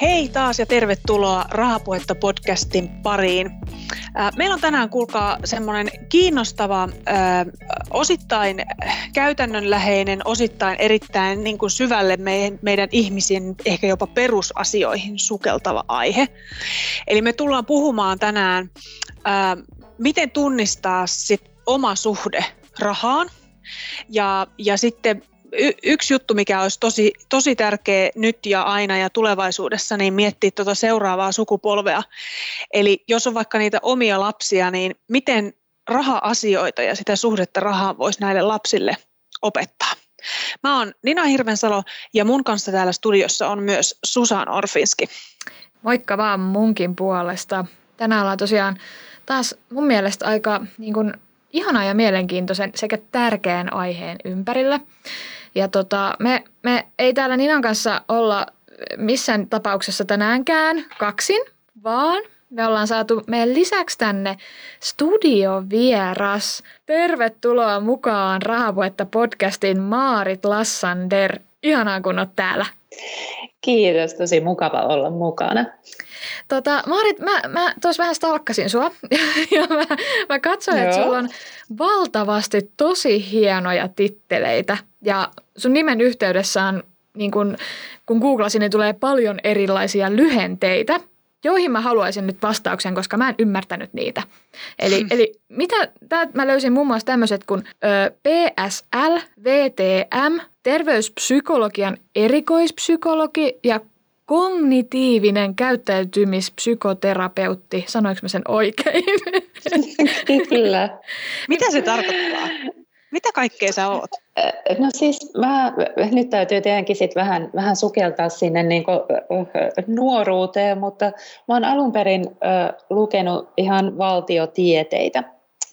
Hei taas ja tervetuloa Rahapuhetta podcastin pariin. Meillä on tänään, kuulkaa, semmoinen kiinnostava, osittain käytännönläheinen, osittain erittäin niin kuin syvälle meidän, ihmisen ehkä jopa perusasioihin sukeltava aihe. Eli me tullaan puhumaan tänään, miten tunnistaa sit oma suhde rahaan ja, ja sitten y- yksi juttu, mikä olisi tosi, tosi tärkeä nyt ja aina ja tulevaisuudessa, niin miettiä tuota seuraavaa sukupolvea. Eli jos on vaikka niitä omia lapsia, niin miten raha-asioita ja sitä suhdetta rahaan voisi näille lapsille opettaa. Mä oon Nina Hirvensalo ja mun kanssa täällä studiossa on myös Susan Orfinski. Moikka vaan munkin puolesta. Tänään ollaan tosiaan taas mun mielestä aika niin kuin, ihana ja mielenkiintoisen sekä tärkeän aiheen ympärillä. Ja tota, me, me ei täällä Ninan kanssa olla missään tapauksessa tänäänkään kaksin, vaan me ollaan saatu meidän lisäksi tänne studiovieras. Tervetuloa mukaan Rahapuetta podcastin Maarit Lassander. Ihanaa kun oot täällä. Kiitos, tosi mukava olla mukana. Tota, Maarit, mä, mä tuossa vähän stalkkasin sua ja mä, mä katsoin, Joo. että sulla on valtavasti tosi hienoja titteleitä ja sun nimen yhteydessä on, niin kun, kun googlasin, niin tulee paljon erilaisia lyhenteitä, joihin mä haluaisin nyt vastauksen, koska mä en ymmärtänyt niitä. Eli, hmm. eli mitä, tää, mä löysin muun muassa tämmöiset kuin ö, PSL, VTM, terveyspsykologian erikoispsykologi ja kognitiivinen käyttäytymispsykoterapeutti. Sanoinko mä sen oikein? Kyllä. Mitä se tarkoittaa? Mitä kaikkea sä oot? No siis mä, nyt täytyy tietenkin sit vähän, vähän sukeltaa sinne niin nuoruuteen, mutta mä oon alun perin lukenut ihan valtiotieteitä.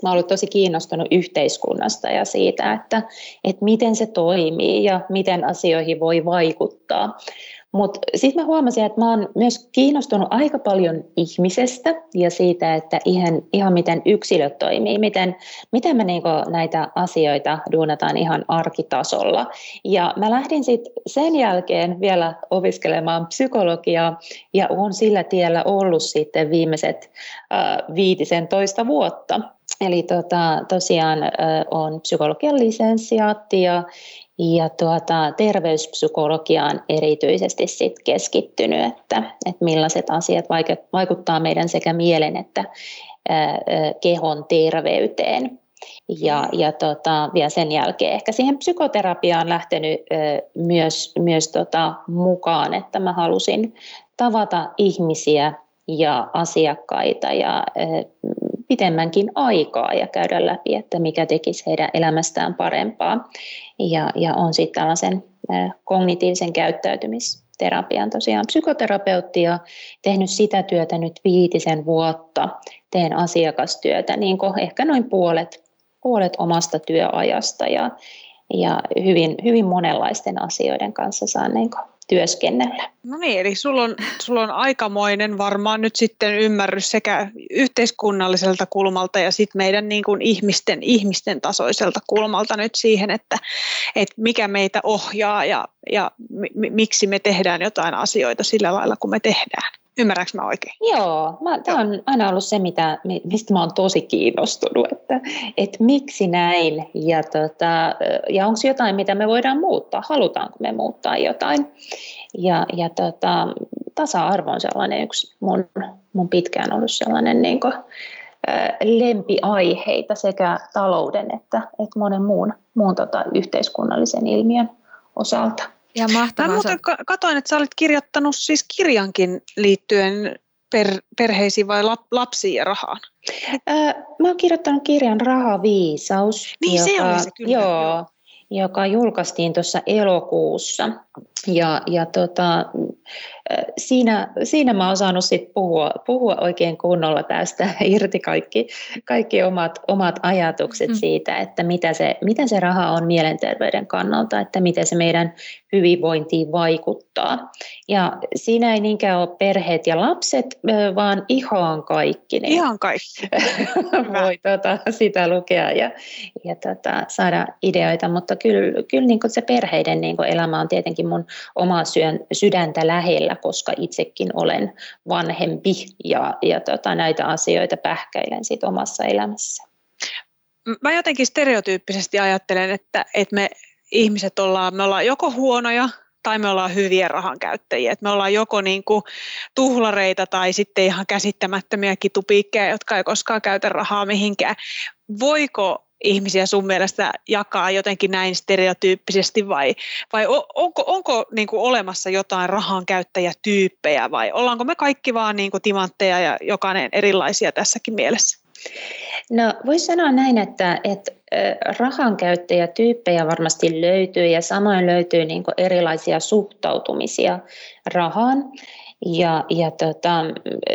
Mä oon ollut tosi kiinnostunut yhteiskunnasta ja siitä, että, että miten se toimii ja miten asioihin voi vaikuttaa. Mutta sitten mä huomasin, että mä oon myös kiinnostunut aika paljon ihmisestä ja siitä, että ihan, ihan miten yksilöt toimii, miten, miten me niinku näitä asioita duunataan ihan arkitasolla. Ja mä lähdin sitten sen jälkeen vielä opiskelemaan psykologiaa ja olen sillä tiellä ollut sitten viimeiset äh, viitisen toista vuotta. Eli tota, tosiaan äh, on psykologian lisensiaatti ja, ja tuota, terveyspsykologiaan erityisesti sit keskittynyt, että, että millaiset asiat vaikuttaa meidän sekä mielen että ää, kehon terveyteen. Ja, ja tota, vielä sen jälkeen ehkä siihen psykoterapiaan lähtenyt ää, myös, myös tota, mukaan, että mä halusin tavata ihmisiä ja asiakkaita ja ää, pitemmänkin aikaa ja käydä läpi, että mikä tekisi heidän elämästään parempaa. Ja, ja on sitten tällaisen kognitiivisen käyttäytymisterapian tosiaan psykoterapeutti ja tehnyt sitä työtä nyt viitisen vuotta. Teen asiakastyötä niin ehkä noin puolet, puolet omasta työajasta ja, ja hyvin, hyvin monenlaisten asioiden kanssa saan niin työskennellä. No niin, eli sulla on, sulla on aikamoinen varmaan nyt sitten ymmärrys sekä yhteiskunnalliselta kulmalta ja sitten meidän niin kuin ihmisten, ihmisten tasoiselta kulmalta nyt siihen, että, että mikä meitä ohjaa ja, ja mi, miksi me tehdään jotain asioita sillä lailla, kun me tehdään. Ymmärränkö mä oikein? Joo, mä, tämä on aina ollut se, mitä, mistä mä oon tosi kiinnostunut, että, että miksi näin ja, tota, ja onko jotain, mitä me voidaan muuttaa, halutaanko me muuttaa jotain. Ja, ja tota, tasa-arvo on sellainen yksi mun, mun pitkään ollut sellainen niin kuin, lempiaiheita sekä talouden että, että monen muun, muun tota, yhteiskunnallisen ilmiön osalta. Ja mahtavaa. Mä muuten katoin, että sä olit kirjoittanut siis kirjankin liittyen per, perheisiin vai lap, lapsiin ja rahaan? Ää, mä oon kirjoittanut kirjan Rahaviisaus. Niin joka, se oli se kyllä. Joo, joka julkaistiin tuossa elokuussa. Ja, ja tota, siinä, siinä mä oon saanut sit puhua, puhua oikein kunnolla tästä irti kaikki, kaikki omat, omat ajatukset mm. siitä, että mitä se, mitä se raha on mielenterveyden kannalta, että miten se meidän hyvinvointiin vaikuttaa. Ja siinä ei niinkään ole perheet ja lapset, vaan ihan kaikki. Niin ihan kaikki. voi tota, sitä lukea ja, ja tota, saada ideoita, mutta kyllä, kyllä niin se perheiden niin elämä on tietenkin mun omaa syön, sydäntä lähellä, koska itsekin olen vanhempi ja, ja tota, näitä asioita pähkäilen sit omassa elämässä. Mä jotenkin stereotyyppisesti ajattelen, että, että me ihmiset ollaan, me ollaan joko huonoja tai me ollaan hyviä rahankäyttäjiä. Että me ollaan joko niin kuin tuhlareita tai sitten ihan käsittämättömiä kitupiikkejä, jotka ei koskaan käytä rahaa mihinkään. Voiko ihmisiä sun mielestä jakaa jotenkin näin stereotyyppisesti vai, vai onko, onko niin kuin olemassa jotain rahankäyttäjätyyppejä vai ollaanko me kaikki vaan niin kuin timantteja ja jokainen erilaisia tässäkin mielessä? No voisi sanoa näin, että, että rahankäyttäjätyyppejä varmasti löytyy ja samoin löytyy niin erilaisia suhtautumisia rahaan. Ja, ja tota,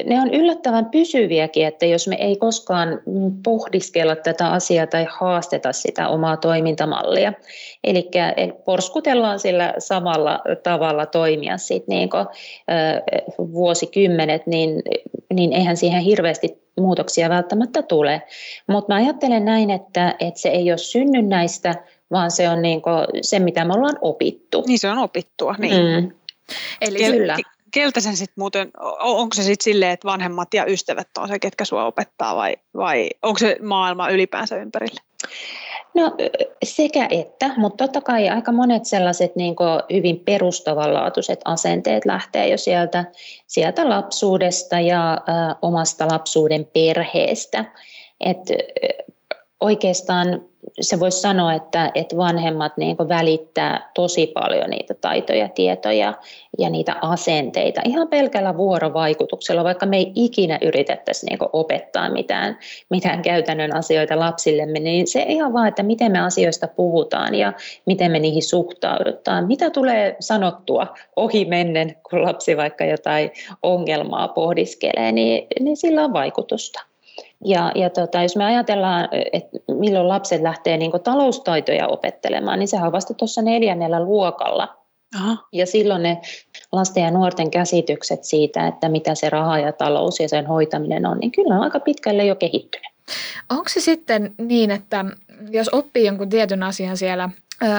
ne on yllättävän pysyviäkin, että jos me ei koskaan pohdiskella tätä asiaa tai haasteta sitä omaa toimintamallia. Eli porskutellaan sillä samalla tavalla toimia sit niin kuin, vuosikymmenet, niin, niin eihän siihen hirveästi muutoksia välttämättä tule. Mutta mä ajattelen näin, että, että se ei ole synnynnäistä, vaan se on niin se, mitä me ollaan opittu. Niin se on opittua, niin. Mm. Eli Kyllä keltä sen sitten muuten, onko se sitten silleen, että vanhemmat ja ystävät on se, ketkä sua opettaa vai, vai onko se maailma ylipäänsä ympärillä? No sekä että, mutta totta kai aika monet sellaiset niin hyvin perustavanlaatuiset asenteet lähtee jo sieltä, sieltä lapsuudesta ja ä, omasta lapsuuden perheestä. Et, oikeastaan se voisi sanoa, että, että vanhemmat niin välittää tosi paljon niitä taitoja, tietoja ja niitä asenteita ihan pelkällä vuorovaikutuksella, vaikka me ei ikinä yritettäisi niin opettaa mitään, mitään käytännön asioita lapsillemme, niin se ihan vaan, että miten me asioista puhutaan ja miten me niihin suhtaudutaan. Mitä tulee sanottua ohi mennen, kun lapsi vaikka jotain ongelmaa pohdiskelee, niin, niin sillä on vaikutusta. Ja, ja tota, jos me ajatellaan, että milloin lapset lähtee niin taloustaitoja opettelemaan, niin sehän on vasta tuossa neljännellä luokalla. Aha. Ja silloin ne lasten ja nuorten käsitykset siitä, että mitä se raha ja talous ja sen hoitaminen on, niin kyllä on aika pitkälle jo kehittynyt. Onko se sitten niin, että jos oppii jonkun tietyn asian siellä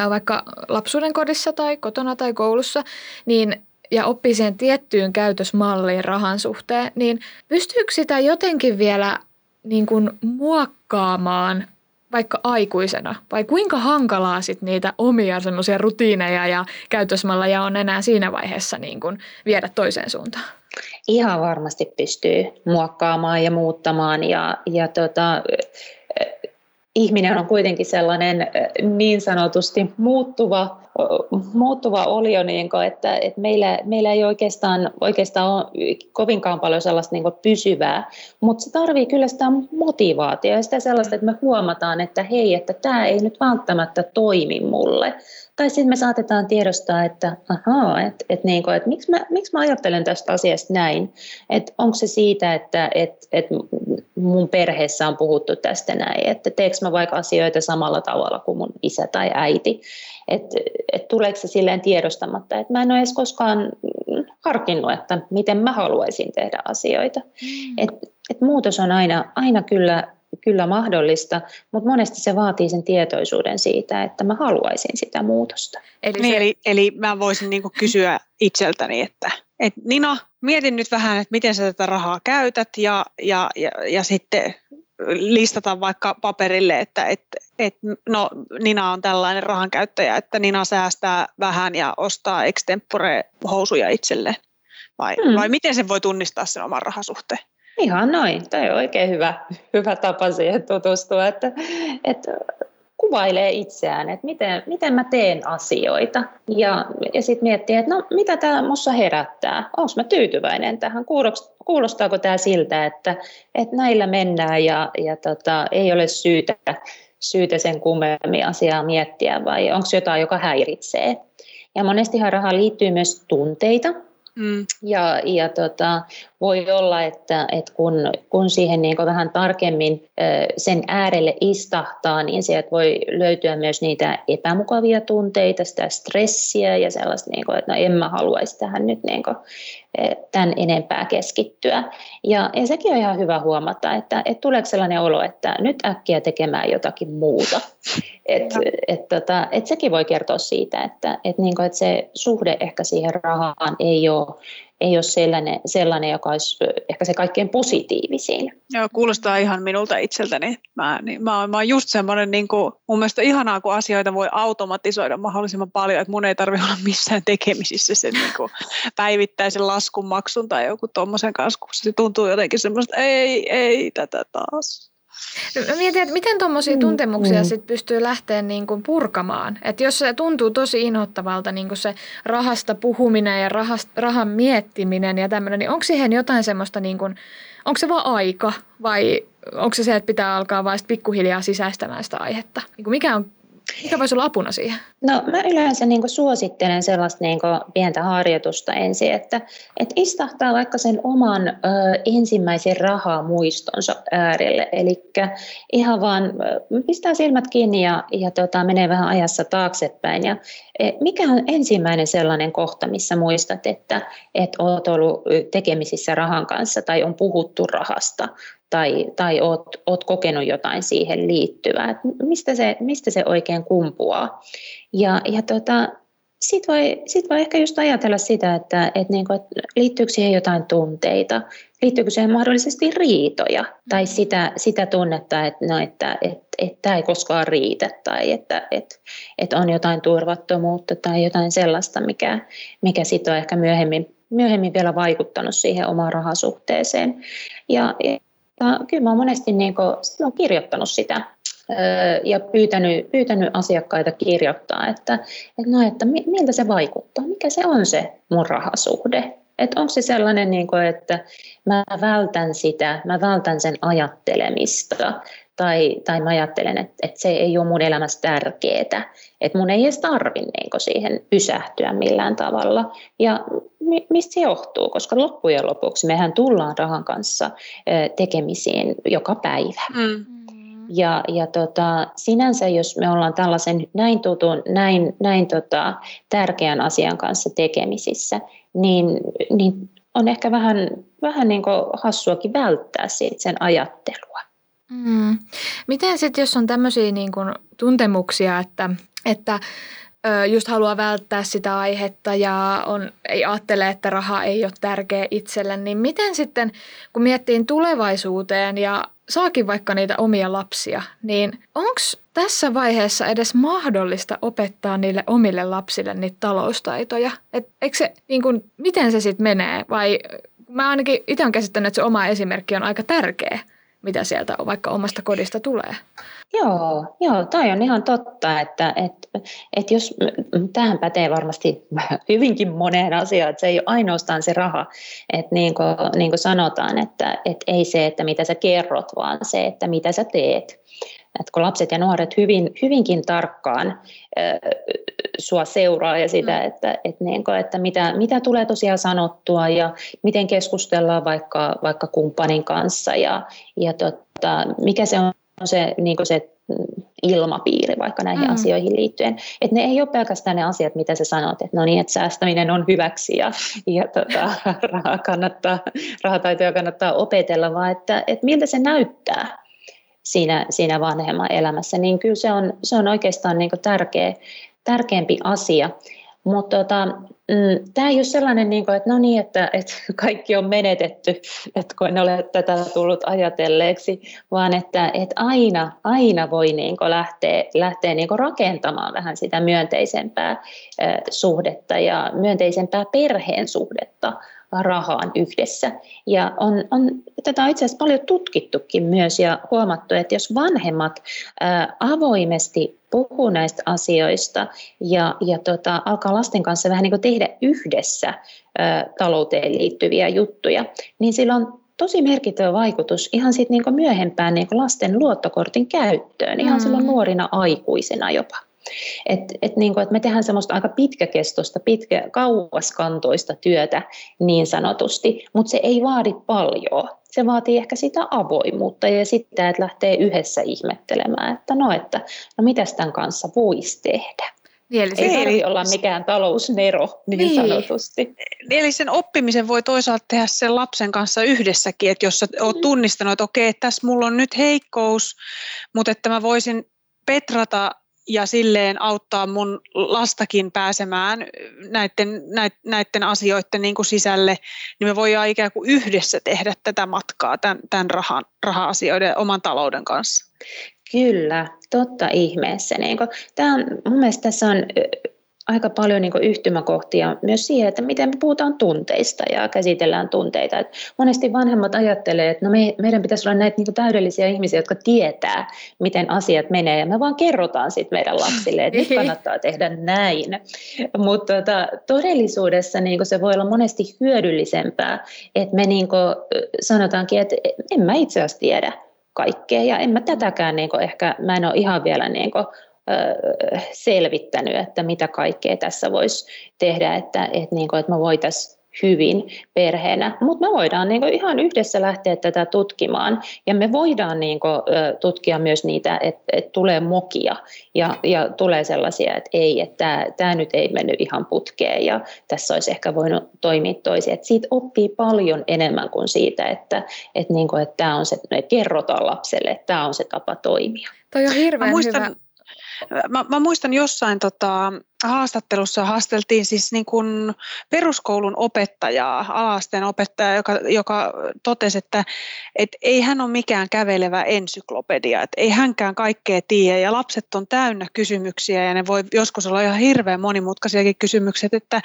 vaikka lapsuuden kodissa tai kotona tai koulussa, niin ja oppii siihen tiettyyn käytösmalliin rahan suhteen, niin pystyykö sitä jotenkin vielä niin kuin muokkaamaan vaikka aikuisena? Vai kuinka hankalaa sit niitä omia semmoisia rutiineja ja käytösmalleja on enää siinä vaiheessa niin kuin viedä toiseen suuntaan? Ihan varmasti pystyy muokkaamaan ja muuttamaan ja, ja tota, ihminen on kuitenkin sellainen niin sanotusti muuttuva, muuttuva olio, niin kuin, että, että meillä, meillä ei oikeastaan, oikeastaan ole kovinkaan paljon sellaista niin pysyvää, mutta se tarvii kyllä sitä motivaatiota ja sitä sellaista, että me huomataan, että hei, että tämä ei nyt välttämättä toimi mulle. Tai sitten me saatetaan tiedostaa, että ahaa, että et niinku, et miksi, mä, miksi mä ajattelen tästä asiasta näin. Että onko se siitä, että et, et mun perheessä on puhuttu tästä näin, että teekö mä vaikka asioita samalla tavalla kuin mun isä tai äiti. Että et tuleeko se silleen tiedostamatta, että mä en ole edes koskaan harkinnut, että miten mä haluaisin tehdä asioita. Mm. Et, et muutos on aina, aina kyllä kyllä mahdollista, mutta monesti se vaatii sen tietoisuuden siitä, että mä haluaisin sitä muutosta. Eli, niin, se... eli, eli mä voisin niinku kysyä itseltäni, että et Nina, mietin nyt vähän, että miten sä tätä rahaa käytät ja, ja, ja, ja sitten listata vaikka paperille, että et, et, no, Nina on tällainen rahankäyttäjä, että Nina säästää vähän ja ostaa extempore housuja itselleen. Vai, hmm. vai miten se voi tunnistaa sen oman rahasuhteen? Ihan noin. Tämä on oikein hyvä, hyvä tapa siihen tutustua, että, että kuvailee itseään, että miten, miten mä teen asioita. Ja, ja sitten miettii, että no mitä tämä minussa herättää. Onko mä tyytyväinen tähän? Kuulostaako tämä siltä, että, että näillä mennään ja, ja tota, ei ole syytä, syytä sen kummemmin asiaa miettiä vai onko jotain, joka häiritsee. Ja monestihan rahaan liittyy myös tunteita, Mm. Ja, ja tota, voi olla, että, että kun, kun siihen niin vähän tarkemmin sen äärelle istahtaa, niin sieltä voi löytyä myös niitä epämukavia tunteita, sitä stressiä ja sellaista, niin kuin, että no en mä haluaisi tähän nyt niin kuin, tämän enempää keskittyä. Ja, ja sekin on ihan hyvä huomata, että, että tuleeko sellainen olo, että nyt äkkiä tekemään jotakin muuta. Et, et, tota, et sekin voi kertoa siitä, että et niin kuin, että se suhde ehkä siihen rahaan ei ole ei ole sellainen, sellainen, joka olisi ehkä se kaikkein positiivisin. Joo, kuulostaa ihan minulta itseltäni. Mä, niin, mä, mä oon just semmoinen, niin kuin, mun mielestä ihanaa, kun asioita voi automatisoida mahdollisimman paljon, että mun ei tarvitse olla missään tekemisissä sen niin kuin, päivittäisen laskunmaksun tai joku tuommoisen kanssa, kun se tuntuu jotenkin semmoista, ei, ei, tätä taas. Mä mietin, että miten tuommoisia mm, tuntemuksia mm. sit pystyy lähteä niin kuin purkamaan. Että jos se tuntuu tosi inhottavalta niin kuin se rahasta puhuminen ja rahast, rahan miettiminen ja tämmöinen, niin onko siihen jotain semmoista, niin kuin, onko se vaan aika vai onko se se, että pitää alkaa vain pikkuhiljaa sisäistämään sitä aihetta? Niin kuin mikä on mikä voisi olla apuna siihen? No mä yleensä niin kuin suosittelen sellaista niin kuin pientä harjoitusta ensin, että, että istahtaa vaikka sen oman ö, ensimmäisen rahamuistonsa äärelle. Eli ihan vaan pistää silmät kiinni ja, ja tota, menee vähän ajassa taaksepäin. Ja e, mikä on ensimmäinen sellainen kohta, missä muistat, että, että olet ollut tekemisissä rahan kanssa tai on puhuttu rahasta tai, tai oot, oot kokenut jotain siihen liittyvää, että mistä se, mistä se oikein kumpuaa. Ja, ja tota, sitten voi, sit voi ehkä just ajatella sitä, että, että, niinku, että liittyykö siihen jotain tunteita, liittyykö siihen mahdollisesti riitoja tai mm. sitä, sitä tunnetta, että, no, että, että, että tämä ei koskaan riitä tai että, että, että on jotain turvattomuutta tai jotain sellaista, mikä, mikä sitten on ehkä myöhemmin, myöhemmin vielä vaikuttanut siihen omaan rahasuhteeseen. Ja, ja kyllä mä oon monesti niin kuin, kirjoittanut sitä ja pyytänyt, pyytänyt asiakkaita kirjoittaa, että, että, no, että miltä se vaikuttaa, mikä se on se mun rahasuhde. Että onko se sellainen, niin kuin, että mä vältän sitä, mä vältän sen ajattelemista, tai, tai mä ajattelen, että, että se ei ole mun elämässä tärkeää, että mun ei edes tarvi niin siihen pysähtyä millään tavalla. Ja mistä se johtuu? Koska loppujen lopuksi mehän tullaan rahan kanssa tekemisiin joka päivä. Mm. Ja, ja tota, sinänsä, jos me ollaan tällaisen näin tutun, näin, näin tota, tärkeän asian kanssa tekemisissä, niin, niin on ehkä vähän, vähän niin hassuakin välttää siitä sen ajattelua. Mm. Miten sitten, jos on tämmöisiä niin kuin tuntemuksia, että, että just haluaa välttää sitä aihetta ja on, ei ajattele, että raha ei ole tärkeä itselle, niin miten sitten, kun miettii tulevaisuuteen ja saakin vaikka niitä omia lapsia, niin onko tässä vaiheessa edes mahdollista opettaa niille omille lapsille niitä taloustaitoja? Et, eikö se, niin kun, miten se sitten menee? Vai mä ainakin itse olen käsittänyt, että se oma esimerkki on aika tärkeä mitä sieltä vaikka omasta kodista tulee. Joo, joo toi on ihan totta, että, että, että jos tähän pätee varmasti hyvinkin moneen asiaan, että se ei ole ainoastaan se raha, että niin kuin, niin kuin sanotaan, että, että ei se, että mitä sä kerrot, vaan se, että mitä sä teet. Että kun lapset ja nuoret hyvin, hyvinkin tarkkaan sua seuraa ja sitä, mm. että, että, niin kuin, että mitä, mitä tulee tosiaan sanottua ja miten keskustellaan vaikka, vaikka kumppanin kanssa ja, ja tota, mikä se on se, niin kuin se ilmapiiri vaikka näihin mm. asioihin liittyen. Että ne ei ole pelkästään ne asiat, mitä sä sanot, että no niin, että säästäminen on hyväksi ja, ja tota, rahaa kannattaa, rahataitoja kannattaa opetella, vaan että, että miltä se näyttää siinä, siinä vanhemman elämässä, niin kyllä se on, se on oikeastaan niin tärkeä, tärkeämpi asia. Mutta tota, mm, tämä ei ole sellainen, niin kuin, että no niin, että, että kaikki on menetetty, että kun en ole tätä tullut ajatelleeksi, vaan että, että aina, aina voi niin kuin lähteä, lähteä niin kuin rakentamaan vähän sitä myönteisempää suhdetta ja myönteisempää perheen suhdetta rahaan yhdessä. Ja on, on, tätä on itse asiassa paljon tutkittukin myös ja huomattu, että jos vanhemmat ää, avoimesti puhuu näistä asioista ja, ja tota, alkaa lasten kanssa vähän niin kuin tehdä yhdessä ää, talouteen liittyviä juttuja, niin sillä on tosi merkittävä vaikutus ihan sitten niin myöhempään niin lasten luottokortin käyttöön, ihan mm. silloin nuorina aikuisena jopa. Et, et niin kuin, että me tehdään semmoista aika pitkäkestoista, pitkä, kauaskantoista työtä niin sanotusti, mutta se ei vaadi paljon. Se vaatii ehkä sitä avoimuutta ja sitä, että lähtee yhdessä ihmettelemään, että no, että no mitäs tämän kanssa voisi tehdä. Niin, eli ei tarvitse olla mikään talousnero niin, niin sanotusti. Eli sen oppimisen voi toisaalta tehdä sen lapsen kanssa yhdessäkin, että jos olet mm. tunnistanut, että okei, tässä mulla on nyt heikkous, mutta että mä voisin petrata ja silleen auttaa mun lastakin pääsemään näiden, näiden asioiden niin kuin sisälle, niin me voidaan ikään kuin yhdessä tehdä tätä matkaa tämän, tämän rahan, raha-asioiden oman talouden kanssa. Kyllä, totta ihmeessä. Niin kuin, tämä on, mun mielestä tässä on aika paljon niin yhtymäkohtia myös siihen, että miten me puhutaan tunteista ja käsitellään tunteita. Et monesti vanhemmat ajattelee, että no me, meidän pitäisi olla näitä niin täydellisiä ihmisiä, jotka tietää, miten asiat menee, ja me vaan kerrotaan sitten meidän lapsille, että nyt niin. kannattaa tehdä näin. Mutta tota, todellisuudessa niin se voi olla monesti hyödyllisempää, että me niin sanotaankin, että en mä itse asiassa tiedä kaikkea, ja en mä tätäkään niin ehkä, mä en ole ihan vielä niin selvittänyt, että mitä kaikkea tässä voisi tehdä, että, että, niin kuin, että me voitaisiin hyvin perheenä. Mutta me voidaan niin kuin, ihan yhdessä lähteä tätä tutkimaan ja me voidaan niin kuin, tutkia myös niitä, että, että tulee mokia ja, ja tulee sellaisia, että ei, että tämä nyt ei mennyt ihan putkeen ja tässä olisi ehkä voinut toimia toisin. Että siitä oppii paljon enemmän kuin siitä, että, että, niin kuin, että tämä on se, että kerrotaan lapselle, että tämä on se tapa toimia. Toi on hirveän muistan, hyvä Mä, mä muistan jossain tota, haastattelussa haasteltiin siis niin kuin peruskoulun opettajaa, alasteen opettajaa, joka, joka totesi, että et ei hän ole mikään kävelevä ensyklopedia, että ei hänkään kaikkea tiedä. Ja lapset on täynnä kysymyksiä ja ne voi joskus olla ihan hirveän monimutkaisiakin kysymykset, että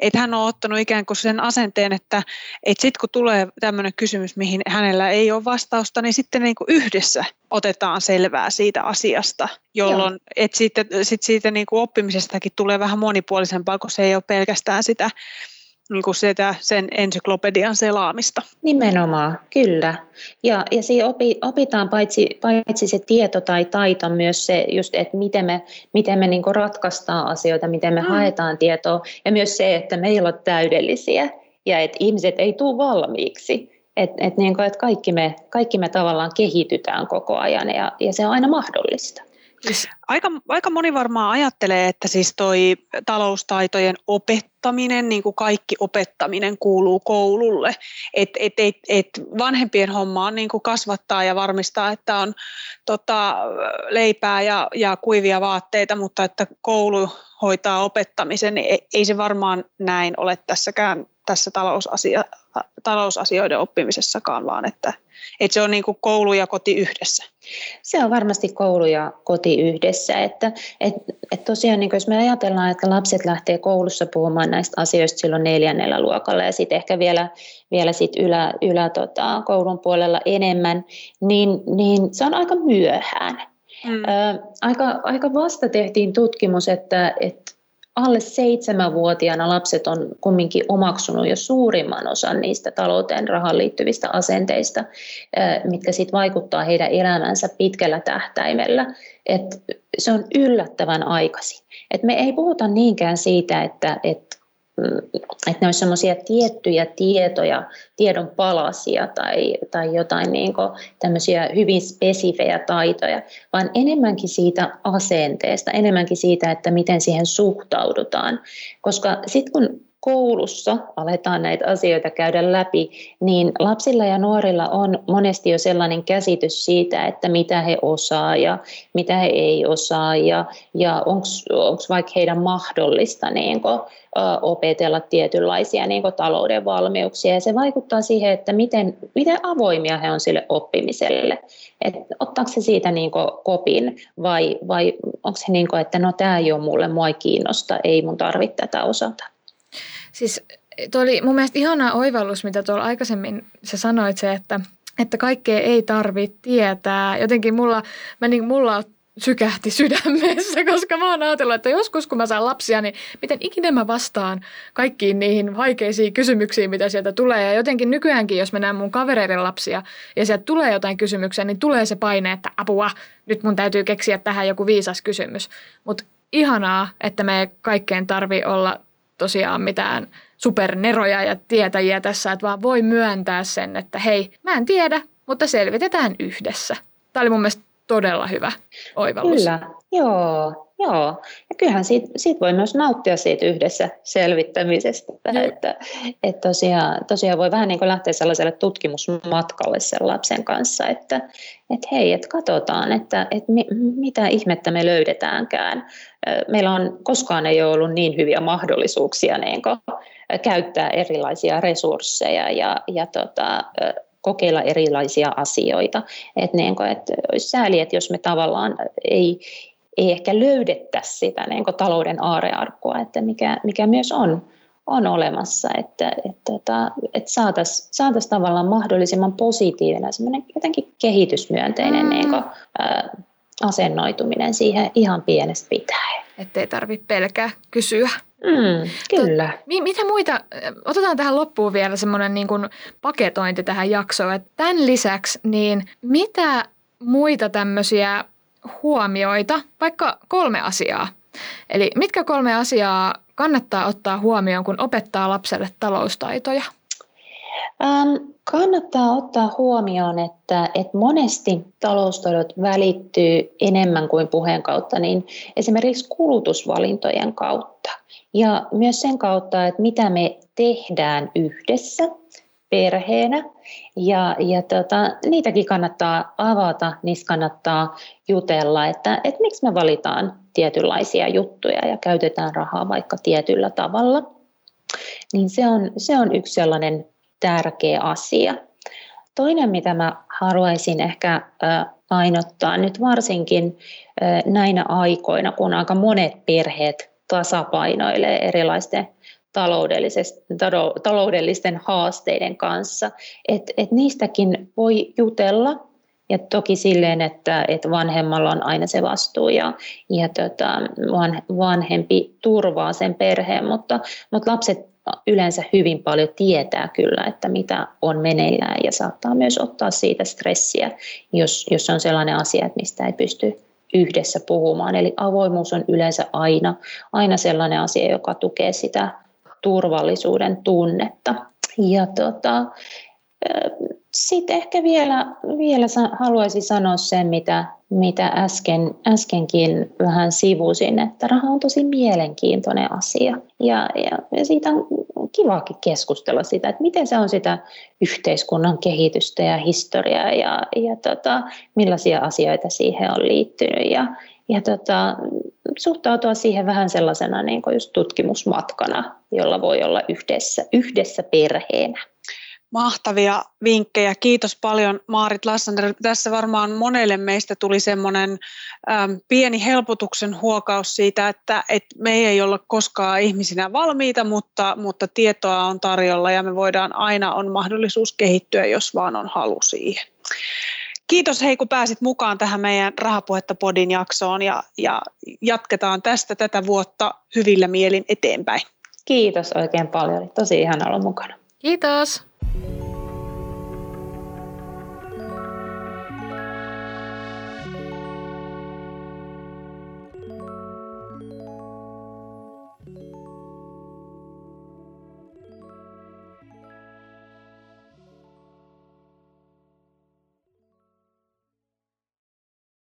et hän on ottanut ikään kuin sen asenteen, että et sitten kun tulee tämmöinen kysymys, mihin hänellä ei ole vastausta, niin sitten niin kuin yhdessä otetaan selvää siitä asiasta, jolloin et sitten, sit siitä niin kuin oppimisestakin tulee vähän monipuolisempaa, kun se ei ole pelkästään sitä, niin kuin sitä sen ensyklopedian selaamista. Nimenomaan, kyllä. Ja, ja siinä opi, opitaan paitsi, paitsi se tieto tai taito myös se, just, että miten me, miten me niin ratkaistaan asioita, miten me mm. haetaan tietoa ja myös se, että meillä on täydellisiä ja että ihmiset ei tule valmiiksi. Että et niin et kaikki, me, kaikki me tavallaan kehitytään koko ajan ja, ja se on aina mahdollista. Siis aika, aika moni varmaan ajattelee, että siis toi taloustaitojen opettaminen, niin kuin kaikki opettaminen kuuluu koululle. Että et, et, et vanhempien homma on niin kuin kasvattaa ja varmistaa, että on tota, leipää ja, ja kuivia vaatteita, mutta että koulu hoitaa opettamisen, niin ei, ei se varmaan näin ole tässäkään tässä talousasia, talousasioiden oppimisessakaan, vaan että, että se on niin kuin koulu ja koti yhdessä. Se on varmasti koulu ja koti yhdessä. Että, et, et tosiaan, niin jos me ajatellaan, että lapset lähtee koulussa puhumaan näistä asioista silloin neljännellä luokalla ja sitten ehkä vielä, vielä sit ylä, ylä tota, koulun puolella enemmän, niin, niin se on aika myöhään. Mm. Ö, aika, aika vasta tehtiin tutkimus, että, että alle seitsemänvuotiaana lapset on kumminkin omaksunut jo suurimman osan niistä talouteen rahaan liittyvistä asenteista, mitkä sitten vaikuttaa heidän elämänsä pitkällä tähtäimellä. Et se on yllättävän aikaisin. Et me ei puhuta niinkään siitä, että, Mm, että ne olisi semmoisia tiettyjä tietoja, tiedon palasia tai, tai jotain niin tämmöisiä hyvin spesifejä taitoja, vaan enemmänkin siitä asenteesta, enemmänkin siitä, että miten siihen suhtaudutaan. Koska sitten kun koulussa aletaan näitä asioita käydä läpi, niin lapsilla ja nuorilla on monesti jo sellainen käsitys siitä, että mitä he osaa ja mitä he ei osaa ja, ja onko vaikka heidän mahdollista niin kuin, opetella tietynlaisia niin kuin, talouden valmiuksia. Ja se vaikuttaa siihen, että miten, miten avoimia he on sille oppimiselle. Et ottaako se siitä niin kuin, kopin vai, vai onko se niin kuin, että no tämä ei ole mulle, mua ei kiinnosta, ei mun tarvitse tätä osata. Siis tuo oli mun mielestä ihana oivallus, mitä tuolla aikaisemmin sä sanoit se, että, että kaikkea ei tarvitse tietää. Jotenkin mulla, mä niin, mulla sykähti sydämessä, koska mä oon ajatellut, että joskus kun mä saan lapsia, niin miten ikinä mä vastaan kaikkiin niihin vaikeisiin kysymyksiin, mitä sieltä tulee. Ja jotenkin nykyäänkin, jos mä näen mun kavereiden lapsia ja sieltä tulee jotain kysymyksiä, niin tulee se paine, että apua, nyt mun täytyy keksiä tähän joku viisas kysymys. Mutta ihanaa, että me kaikkeen tarvii olla tosiaan mitään superneroja ja tietäjiä tässä, että vaan voi myöntää sen, että hei, mä en tiedä, mutta selvitetään yhdessä. Tämä oli mun mielestä todella hyvä oivallus. Kyllä, joo, joo. Ja kyllähän siitä, siitä voi myös nauttia siitä yhdessä selvittämisestä, joo. että, että tosiaan, tosiaan voi vähän niin kuin lähteä sellaiselle tutkimusmatkalle sen lapsen kanssa, että, että hei, että katsotaan, että, että mi, mitä ihmettä me löydetäänkään. Meillä on koskaan ei ole ollut niin hyviä mahdollisuuksia niin kuin, käyttää erilaisia resursseja ja, ja tota, kokeilla erilaisia asioita. Et niin kuin, että olisi sääli, että jos me tavallaan ei, ei ehkä löydettäisi sitä niin kuin talouden aarearkkua, että mikä, mikä myös on, on olemassa, että, että, että, tota, että saataisiin saatais tavallaan mahdollisimman positiivinen, semmoinen jotenkin kehitysmyönteinen mm. niin kuin, ää, asennoituminen siihen ihan pienestä pitäen. Että ei tarvitse pelkää kysyä. Mm, kyllä. To, mitä muita, otetaan tähän loppuun vielä semmoinen niin kuin paketointi tähän jaksoon, että tämän lisäksi, niin mitä muita tämmöisiä huomioita, vaikka kolme asiaa. Eli mitkä kolme asiaa kannattaa ottaa huomioon, kun opettaa lapselle taloustaitoja? Ähm, kannattaa ottaa huomioon, että, että monesti taloustaidot välittyy enemmän kuin puheen kautta, niin esimerkiksi kulutusvalintojen kautta. Ja myös sen kautta, että mitä me tehdään yhdessä perheenä. Ja, ja tota, niitäkin kannattaa avata, niistä kannattaa jutella, että, että miksi me valitaan tietynlaisia juttuja ja käytetään rahaa vaikka tietyllä tavalla. Niin se on, se on yksi sellainen tärkeä asia. Toinen, mitä mä haluaisin ehkä painottaa nyt varsinkin näinä aikoina, kun aika monet perheet tasapainoilee erilaisten taloudellisten haasteiden kanssa. Et, et niistäkin voi jutella ja toki silleen, että, että vanhemmalla on aina se vastuu ja, ja tota, vanhempi turvaa sen perheen, mutta, mutta lapset yleensä hyvin paljon tietää kyllä, että mitä on meneillään ja saattaa myös ottaa siitä stressiä, jos, jos on sellainen asia, että mistä ei pysty yhdessä puhumaan. Eli avoimuus on yleensä aina, aina sellainen asia, joka tukee sitä turvallisuuden tunnetta. Ja tota, sitten ehkä vielä, vielä haluaisin sanoa sen, mitä, mitä äsken, äskenkin vähän sivusin, että raha on tosi mielenkiintoinen asia. Ja, ja, ja siitä on kivakin keskustella sitä, että miten se on sitä yhteiskunnan kehitystä ja historiaa ja, ja tota, millaisia asioita siihen on liittynyt. Ja, ja tota, suhtautua siihen vähän sellaisena niin kuin just tutkimusmatkana, jolla voi olla yhdessä, yhdessä perheenä. Mahtavia vinkkejä. Kiitos paljon Maarit Lassander. Tässä varmaan monelle meistä tuli semmoinen pieni helpotuksen huokaus siitä, että et me ei olla koskaan ihmisinä valmiita, mutta, mutta tietoa on tarjolla ja me voidaan aina on mahdollisuus kehittyä, jos vaan on halu siihen. Kiitos hei, kun pääsit mukaan tähän meidän Rahapuhetta podin jaksoon ja, ja jatketaan tästä tätä vuotta hyvillä mielin eteenpäin. Kiitos oikein paljon. Tosi ihan olla mukana. Kiitos.